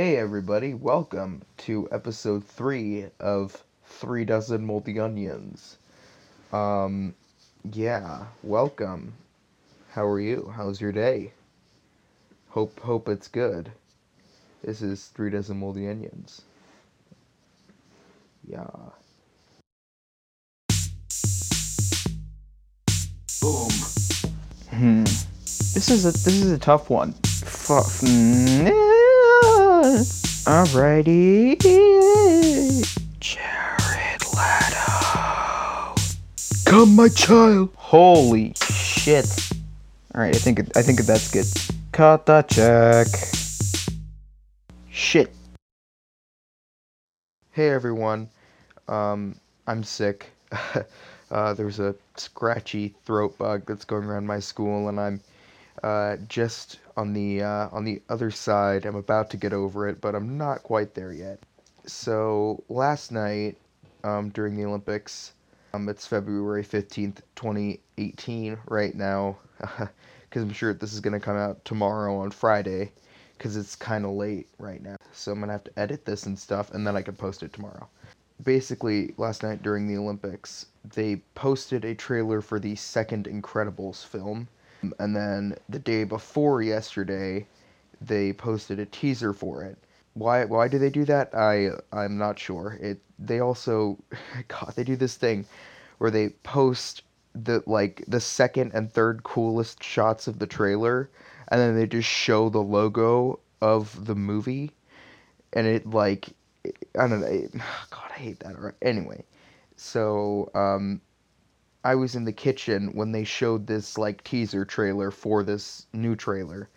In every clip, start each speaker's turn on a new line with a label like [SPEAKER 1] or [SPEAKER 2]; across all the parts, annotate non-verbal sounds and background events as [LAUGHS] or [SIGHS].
[SPEAKER 1] Hey everybody, welcome to episode 3 of 3 Dozen Moldy Onions. Um, yeah, welcome. How are you? How's your day? Hope hope it's good. This is 3 Dozen Moldy Onions. Yeah.
[SPEAKER 2] Boom.
[SPEAKER 3] Hmm. This is a this is a tough one. Fuck. Alrighty. Jared Leto.
[SPEAKER 2] Come, my child.
[SPEAKER 3] Holy shit. All right, I think I think that's good. Cut the check. Shit.
[SPEAKER 1] Hey everyone. Um, I'm sick. [LAUGHS] uh, there's a scratchy throat bug that's going around my school, and I'm uh, just on the uh, on the other side. I'm about to get over it, but I'm not quite there yet. So last night, um, during the Olympics, um, it's February 15th, 2018, right now, [LAUGHS] because I'm sure this is gonna come out tomorrow on Friday, because it's kind of late right now. So I'm gonna have to edit this and stuff, and then I can post it tomorrow. Basically, last night during the Olympics, they posted a trailer for the second Incredibles film and then the day before yesterday, they posted a teaser for it. Why why do they do that? I I'm not sure. It they also [LAUGHS] God, they do this thing where they post the like the second and third coolest shots of the trailer and then they just show the logo of the movie and it like I don't know. It, [SIGHS] God, I hate that. Anyway, so um, I was in the kitchen when they showed this like teaser trailer for this new trailer.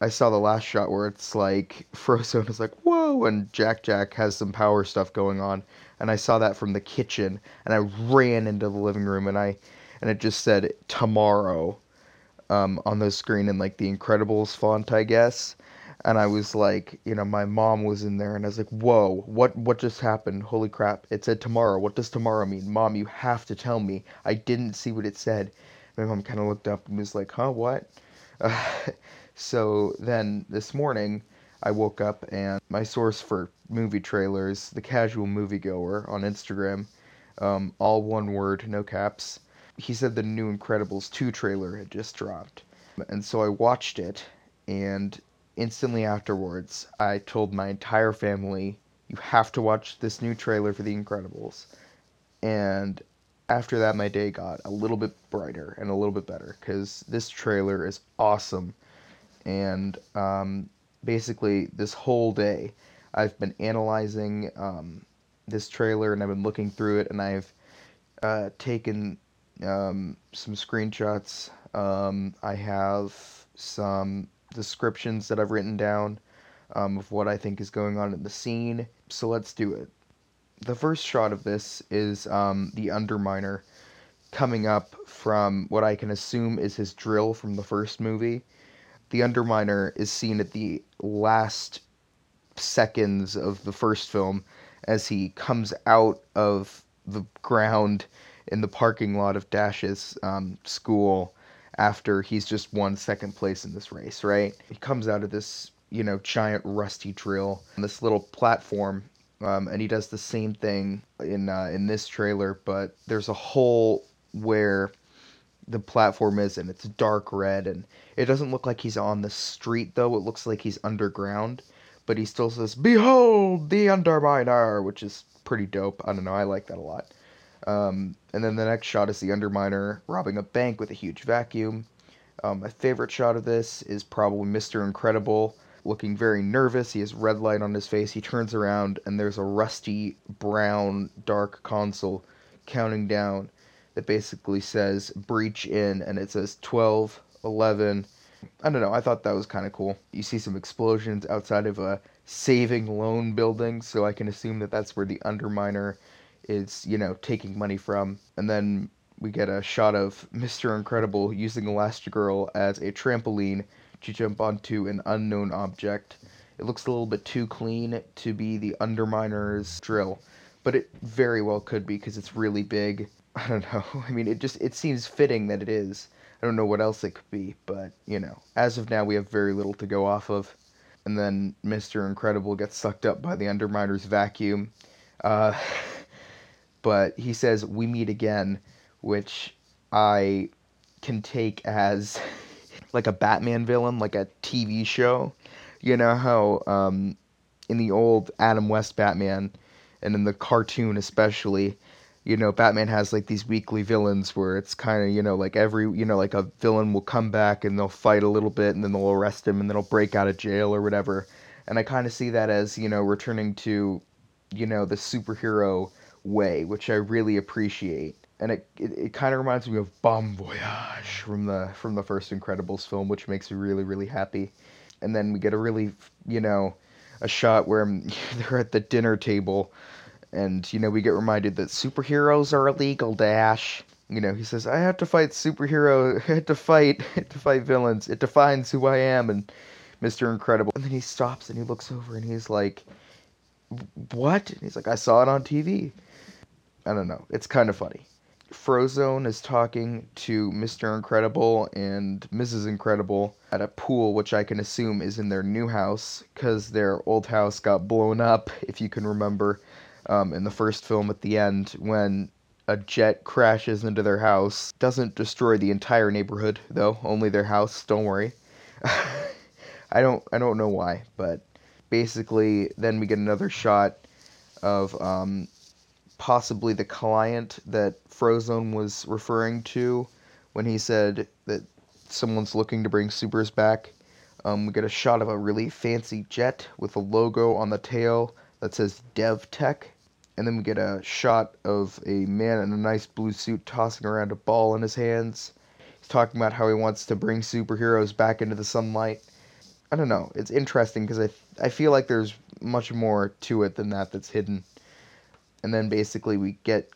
[SPEAKER 1] I saw the last shot where it's like [LAUGHS] Frozone is like, whoa, and Jack Jack has some power stuff going on. And I saw that from the kitchen and I ran into the living room and I and it just said tomorrow um, on the screen in like the Incredibles font, I guess and I was like, you know, my mom was in there, and I was like, "Whoa, what what just happened? Holy crap! It said tomorrow. What does tomorrow mean, Mom? You have to tell me. I didn't see what it said." My mom kind of looked up and was like, "Huh, what?" Uh, [LAUGHS] so then this morning, I woke up and my source for movie trailers, the casual moviegoer on Instagram, um, all one word, no caps. He said the new Incredibles 2 trailer had just dropped. And so I watched it, and instantly afterwards, I told my entire family, you have to watch this new trailer for The Incredibles. And after that, my day got a little bit brighter and a little bit better because this trailer is awesome. And um, basically, this whole day, I've been analyzing um, this trailer and I've been looking through it and I've uh, taken um, some screenshots. Um, I have some descriptions that I've written down um, of what I think is going on in the scene. So let's do it. The first shot of this is um, the Underminer coming up from what I can assume is his drill from the first movie. The Underminer is seen at the last seconds of the first film as he comes out of the ground in the parking lot of Dash's um, school after he's just won second place in this race, right? He comes out of this, you know, giant rusty drill, on this little platform, um, and he does the same thing in uh, in this trailer, but there's a hole where the platform is and it's dark red and it doesn't look like he's on the street though. It looks like he's underground but he still says behold the underminer which is pretty dope. I don't know i like that a lot um, and then the next shot is the Underminer robbing a bank with a huge vacuum. Um, my favorite shot of this is probably Mr. Incredible looking very nervous. He has red light on his face. He turns around and there's a rusty brown dark console counting down that basically says breach in and it says 12, 11. I don't know. I thought that was kind of cool. You see some explosions outside of a saving loan building, so I can assume that that's where the Underminer is, you know, taking money from. And then we get a shot of Mr. Incredible using Elastigirl as a trampoline to jump onto an unknown object. It looks a little bit too clean to be the Underminer's drill, but it very well could be because it's really big. [LAUGHS] I don't know. I mean, it just it seems fitting that it is. I don't know what else it could be, but you know, as of now, we have very little to go off of. and then Mr. Incredible gets sucked up by the Underminer's vacuum. Uh, [LAUGHS] but he says, We meet again, which I can take as [LAUGHS] like a Batman villain, like a TV show. You know how um, in the old Adam West Batman, and in the cartoon especially, you know, Batman has like these weekly villains where it's kind of, you know, like every, you know, like a villain will come back and they'll fight a little bit and then they'll arrest him and then he'll break out of jail or whatever. And I kind of see that as, you know, returning to, you know, the superhero way, which I really appreciate. And it, it, it kind of reminds me of Bomb Voyage from the from the first Incredibles film, which makes me really really happy. And then we get a really, you know, a shot where um, [LAUGHS] they're at the dinner table and you know we get reminded that superheroes are illegal dash. You know he says i have to fight superhero [LAUGHS] i had to fight [LAUGHS] to fight villains. It defines who i am and mr incredible. And then he stops and he looks over and he's like what? And he's like i saw it on tv i don't know it's kind of funny frozone is talking to mr incredible and mrs incredible at a pool which i can assume is in their new house because their old house got blown up if you can remember um, in the first film at the end when a jet crashes into their house. Doesn't destroy the entire neighborhood though, only their house. Don't worry. [LAUGHS] I don't I don't know why, but basically then we get another shot of um, possibly the client that Frozone was referring to when he said that someone's looking to bring supers back. Um, we get a shot of a really fancy jet with a logo on the tail that says DevTech. And then we get a shot of a man in a nice blue suit tossing around a ball in his hands. He's talking about how he wants to bring superheroes back into the sunlight. I don't know. It's interesting because I, I feel like there's much more to it than that that's hidden. And then basically we get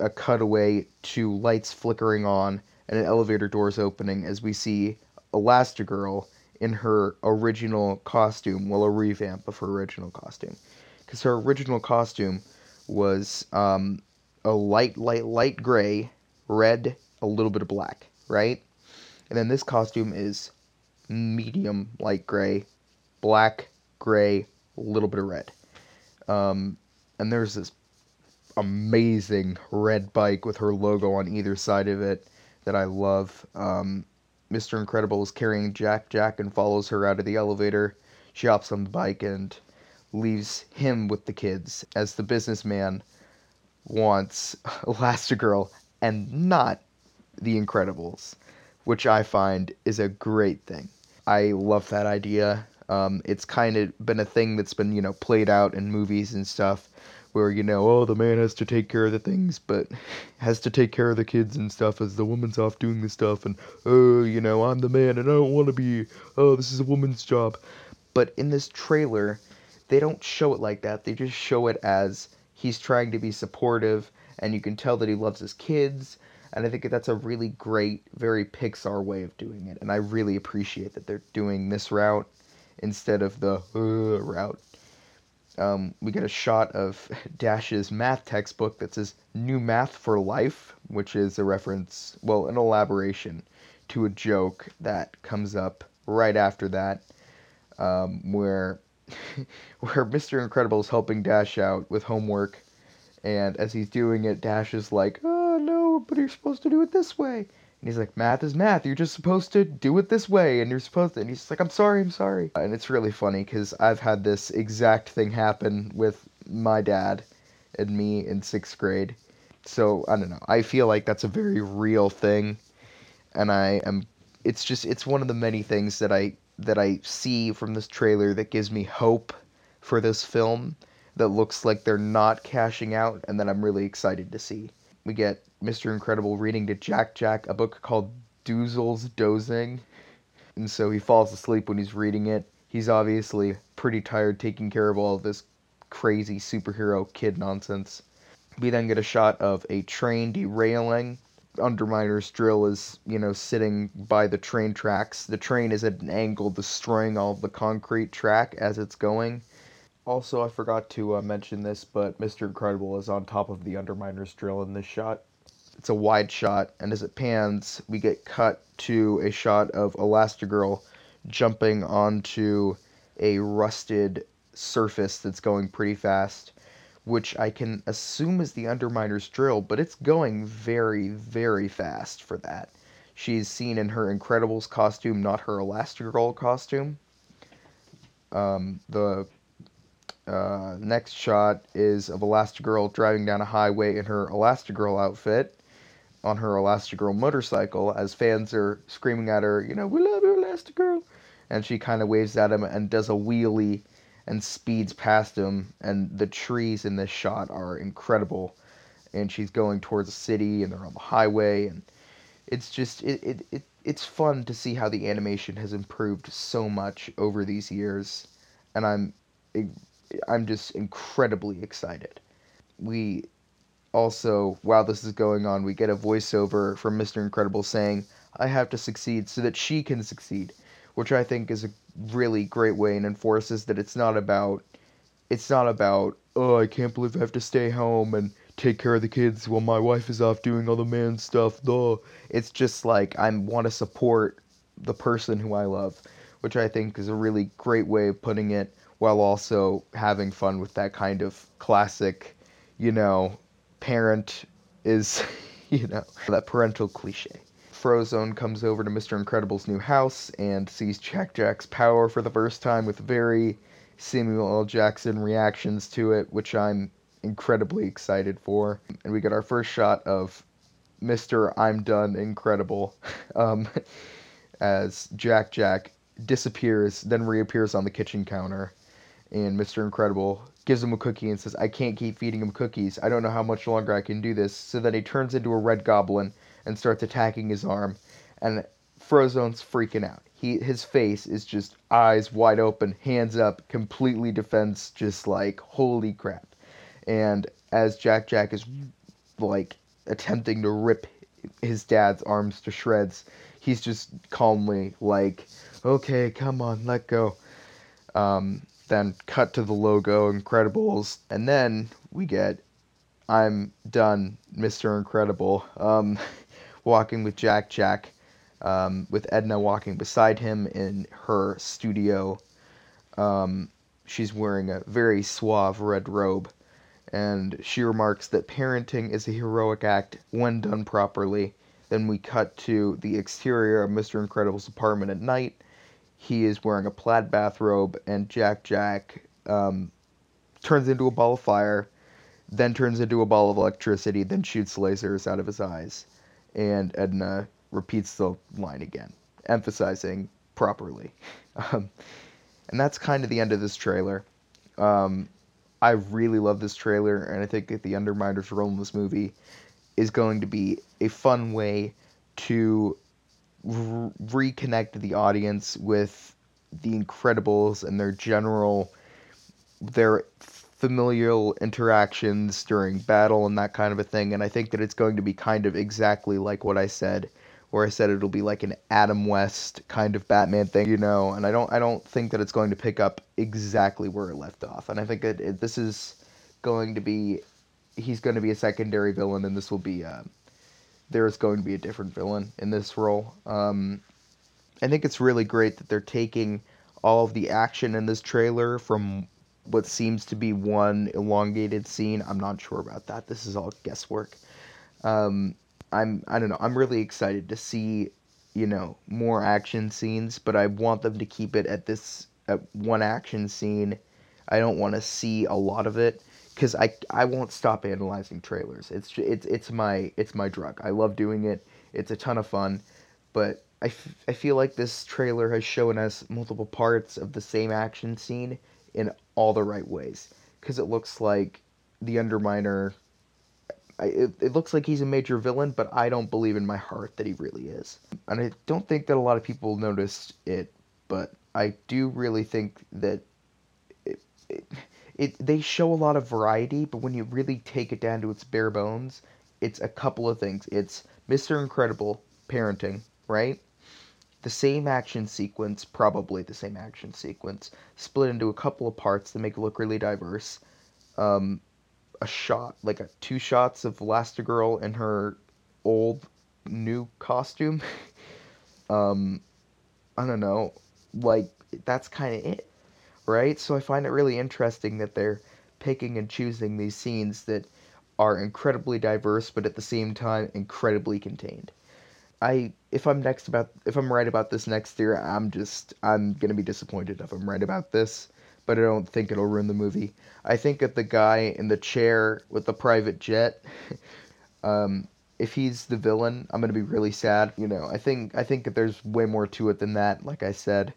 [SPEAKER 1] a cutaway to lights flickering on and an elevator doors opening as we see Elastigirl in her original costume, well, a revamp of her original costume because her original costume was um, a light, light, light gray, red, a little bit of black, right? And then this costume is medium light gray, black, gray, a little bit of red. Um, and there's this amazing red bike with her logo on either side of it that I love. Um, Mr. Incredible is carrying Jack Jack and follows her out of the elevator. She hops on the bike and leaves him with the kids as the businessman wants [LAUGHS] Elastigirl and not the Incredibles, which I find is a great thing. I love that idea. Um, it's kind of been a thing that's been, you know, played out in movies and stuff where, you know, oh, the man has to take care of the things, but has to take care of the kids and stuff as the woman's off doing the stuff, and, oh, you know, I'm the man and I don't want to be, oh, this is a woman's job. But in this trailer, they don't show it like that. They just show it as he's trying to be supportive, and you can tell that he loves his kids. And I think that's a really great, very Pixar way of doing it. And I really appreciate that they're doing this route instead of the uh, route. Um, we get a shot of [LAUGHS] Dash's math textbook that says New Math for Life, which is a reference, well, an elaboration to a joke that comes up right after that, um, where [LAUGHS] where Mr. Incredible is helping Dash out with homework, and as he's doing it, Dash is like, "Oh no, but you're supposed to do it this way." And he's like, "Math is math. You're just supposed to do it this way, and you're supposed to." And he's like, "I'm sorry, I'm sorry." Uh, and it's really funny because I've had this exact thing happen with my dad and me in sixth grade. So I don't know. I feel like that's a very real thing, and I am. It's just it's one of the many things that I that I see from this trailer that gives me hope for this film that looks like they're not cashing out and that I'm really excited to see. We get Mr. Incredible reading to Jack Jack a book called Doozle's Dozing. And so he falls asleep when he's reading it. He's obviously pretty tired taking care of all of this crazy superhero kid nonsense. We then get a shot of a train derailing Underminer's drill is, you know, sitting by the train tracks. The train is at an angle, destroying all the concrete track as it's going. Also, I forgot to uh, mention this, but Mr. Incredible is on top of the Underminer's drill in this shot. It's a wide shot, and as it pans, we get cut to a shot of Elastigirl jumping onto a rusted surface that's going pretty fast, which I can assume is the Underminer's drill, but it's going very, very fast for that. She's seen in her Incredibles costume, not her Elastigirl costume. Um, the uh, next shot is of Elastigirl driving down a highway in her Elastigirl outfit on her Elastigirl motorcycle as fans are screaming at her, you know, we love you, Elastigirl. And she kind of waves at him and does a wheelie and speeds past him. And the trees in this shot are incredible. And she's going towards the city and they're on the highway. And it's just, it, it, it it's fun to see how the animation has improved so much over these years. And I'm, I'm just incredibly excited. We also, while this is going on, we get a voiceover from Mr. Incredible saying, I have to succeed so that she can succeed, which I think is a really great way and enforces that it's not about it's not about, oh, I can't believe I have to stay home and take care of the kids while my wife is off doing all the man stuff. Duh. It's just like I want to support the person who I love, which I think is a really great way of putting it while also having fun with that kind of classic, you know, parent is, [LAUGHS] you know, that parental cliche. Frozone comes over to Mr. Incredible's new house and sees Jack Jack's power for the first time with very Samuel L. Jackson reactions to it, which I'm incredibly excited for. And we get our first shot of Mr. I'm Done Incredible [LAUGHS] um, as Jack Jack disappears, then reappears on the kitchen counter. And Mr. Incredible gives him a cookie and says, I can't keep feeding him cookies. I don't know how much longer I can do this. So then he turns into a red goblin and starts attacking his arm. And Frozone's freaking out. He his face is just eyes wide open, hands up, completely defense, just like holy crap. And as Jack Jack is like attempting to rip his dad's arms to shreds, he's just calmly like, "Okay, come on, let go." Um, then cut to the logo, Incredibles, and then we get I'm done, Mr. Incredible, um, [LAUGHS] walking with Jack Jack, um, with Edna walking beside him in her studio. Um, she's wearing a very suave red robe, and she remarks that parenting is a heroic act when done properly. Then we cut to the exterior of Mr. Incredible's apartment at night, he is wearing a plaid bathrobe, and Jack Jack um, turns into a ball of fire, then turns into a ball of electricity, then shoots lasers out of his eyes. And Edna repeats the line again, emphasizing properly. [LAUGHS] Um, and that's kind of the end of this trailer. Um, I really love this trailer, and I think that the Underminer's role in this movie is going to be a fun way to reconnect the audience with the Incredibles and their general their familial interactions during battle and that kind of a thing. And I think that it's going to be kind of exactly like what I said, where I said it'll be like an Adam West kind of Batman thing, you know. And I don't I don't think that it's going to pick up exactly where it left off. And I think that it, this is going to be he's going to be a secondary villain, and this will be. Uh, there is going to be a different villain in this role. Um, I think it's really great that they're taking all of the action in this trailer from what seems to be one elongated scene. I'm not sure about that. This is all guesswork. Um, I'm I don't know. I'm really excited to see you know more action scenes, but I want them to keep it at this at one action scene. I don't want to see a lot of it because I I won't stop analyzing trailers. It's it's it's my it's my drug. I love doing it. It's a ton of fun, but I, f- I feel like this trailer has shown us multiple parts of the same action scene in all the right ways because it looks like the Underminer. I, it, it looks like he's a major villain, but I don't believe in my heart that he really is. And I don't think that a lot of people noticed it, but I do really think that it, it it they show a lot of variety, but when you really take it down to its bare bones, it's a couple of things. It's Mr. Incredible parenting, right? The same action sequence, probably the same action sequence, split into a couple of parts that make it look really diverse. Um, a shot, like a two shots of Elastigirl in her old new costume. [LAUGHS] um, I don't know, like that's kind of it right? So I find it really interesting that they're picking and choosing these scenes that are incredibly diverse, but at the same time incredibly contained. I if I'm next about if I'm right about this next year, I'm just I'm gonna be disappointed if I'm right about this, but I don't think it'll ruin the movie. I think that the guy in the chair with the private jet, [LAUGHS] um, if he's the villain, I'm gonna be really sad. You know, I think I think that there's way more to it than that. Like I said,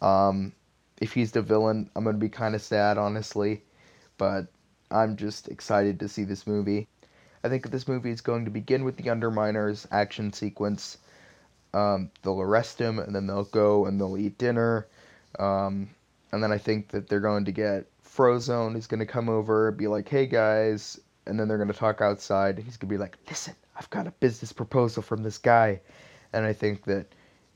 [SPEAKER 1] um, if he's the villain, I'm gonna be kind of sad, honestly. But I'm just excited to see this movie. I think this movie is going to begin with the Underminers action sequence. Um, they'll arrest him, and then they'll go and they'll eat dinner. Um, and then I think that they're going to get Frozone. He's going to come over, be like, "Hey guys," and then they're going to talk outside. He's going to be like, "Listen, I've got a business proposal from this guy," and I think that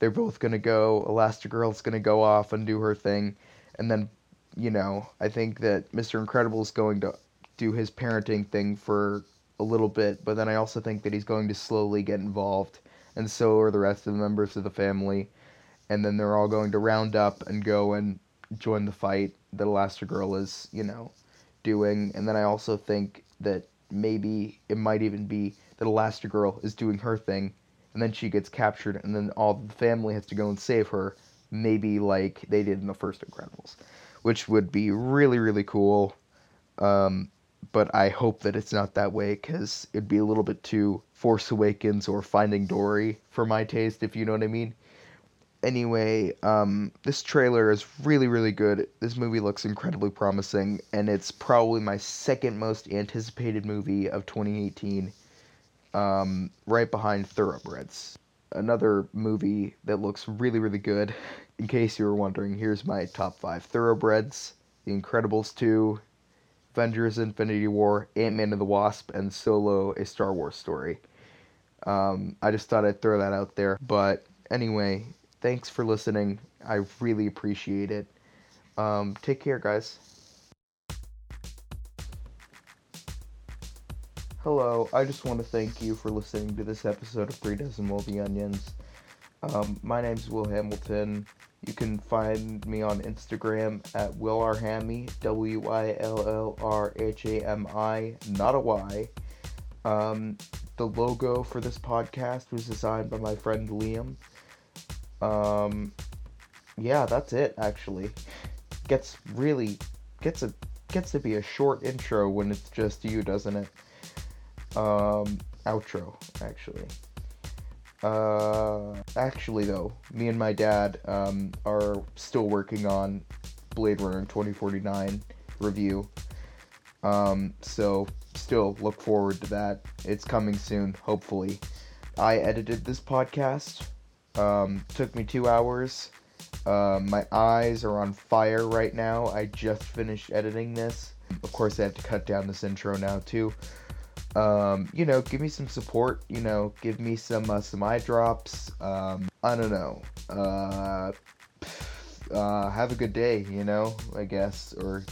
[SPEAKER 1] they're both going to go. Elastigirl's going to go off and do her thing, and then, you know, I think that Mr. Incredible is going to do his parenting thing for a little bit, but then I also think that he's going to slowly get involved, and so are the rest of the members of the family, and then they're all going to round up and go and join the fight that Elastigirl is, you know, doing, and then I also think that maybe it might even be that Elastigirl is doing her thing, and then she gets captured, and then all the family has to go and save her, maybe like they did in the first Incredibles, which would be really really cool. Um, but I hope that it's not that way because it'd be a little bit too Force Awakens or Finding Dory for my taste, if you know what I mean. Anyway, um, this trailer is really, really good. This movie looks incredibly promising, and it's probably my second most anticipated movie of 2018, um, right behind Thoroughbreds. Another movie that looks really, really good. In case you were wondering, here's my top five Thoroughbreds, The Incredibles 2, Avengers Infinity War, Ant Man and the Wasp, and Solo, a Star Wars story. Um, I just thought I'd throw that out there. But anyway, thanks for listening. I really appreciate it. Um, take care, guys. Hello, I just want to thank you for listening to this episode of Three Dozen Moldy Onions. Um, my name's Will Hamilton. You can find me on Instagram at Will R Hammy, W I L L R H A M I, not a Y. Um, the logo for this podcast was designed by my friend Liam. Um, yeah, that's it. Actually, gets really gets a gets to be a short intro when it's just you, doesn't it? Um, outro actually. Uh, actually, though, me and my dad um, are still working on Blade Runner 2049 review. Um, so, still look forward to that. It's coming soon, hopefully. I edited this podcast. Um, took me two hours. Uh, my eyes are on fire right now. I just finished editing this. Of course, I have to cut down this intro now, too um, you know, give me some support. You know, give me some uh, some eye drops. Um, I don't know. Uh, uh, have a good day. You know, I guess, or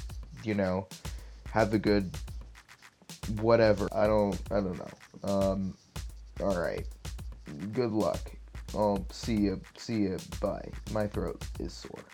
[SPEAKER 1] you know, have a good whatever. I don't. I don't know. Um, all right. Good luck. I'll see you. See you. Bye. My throat is sore.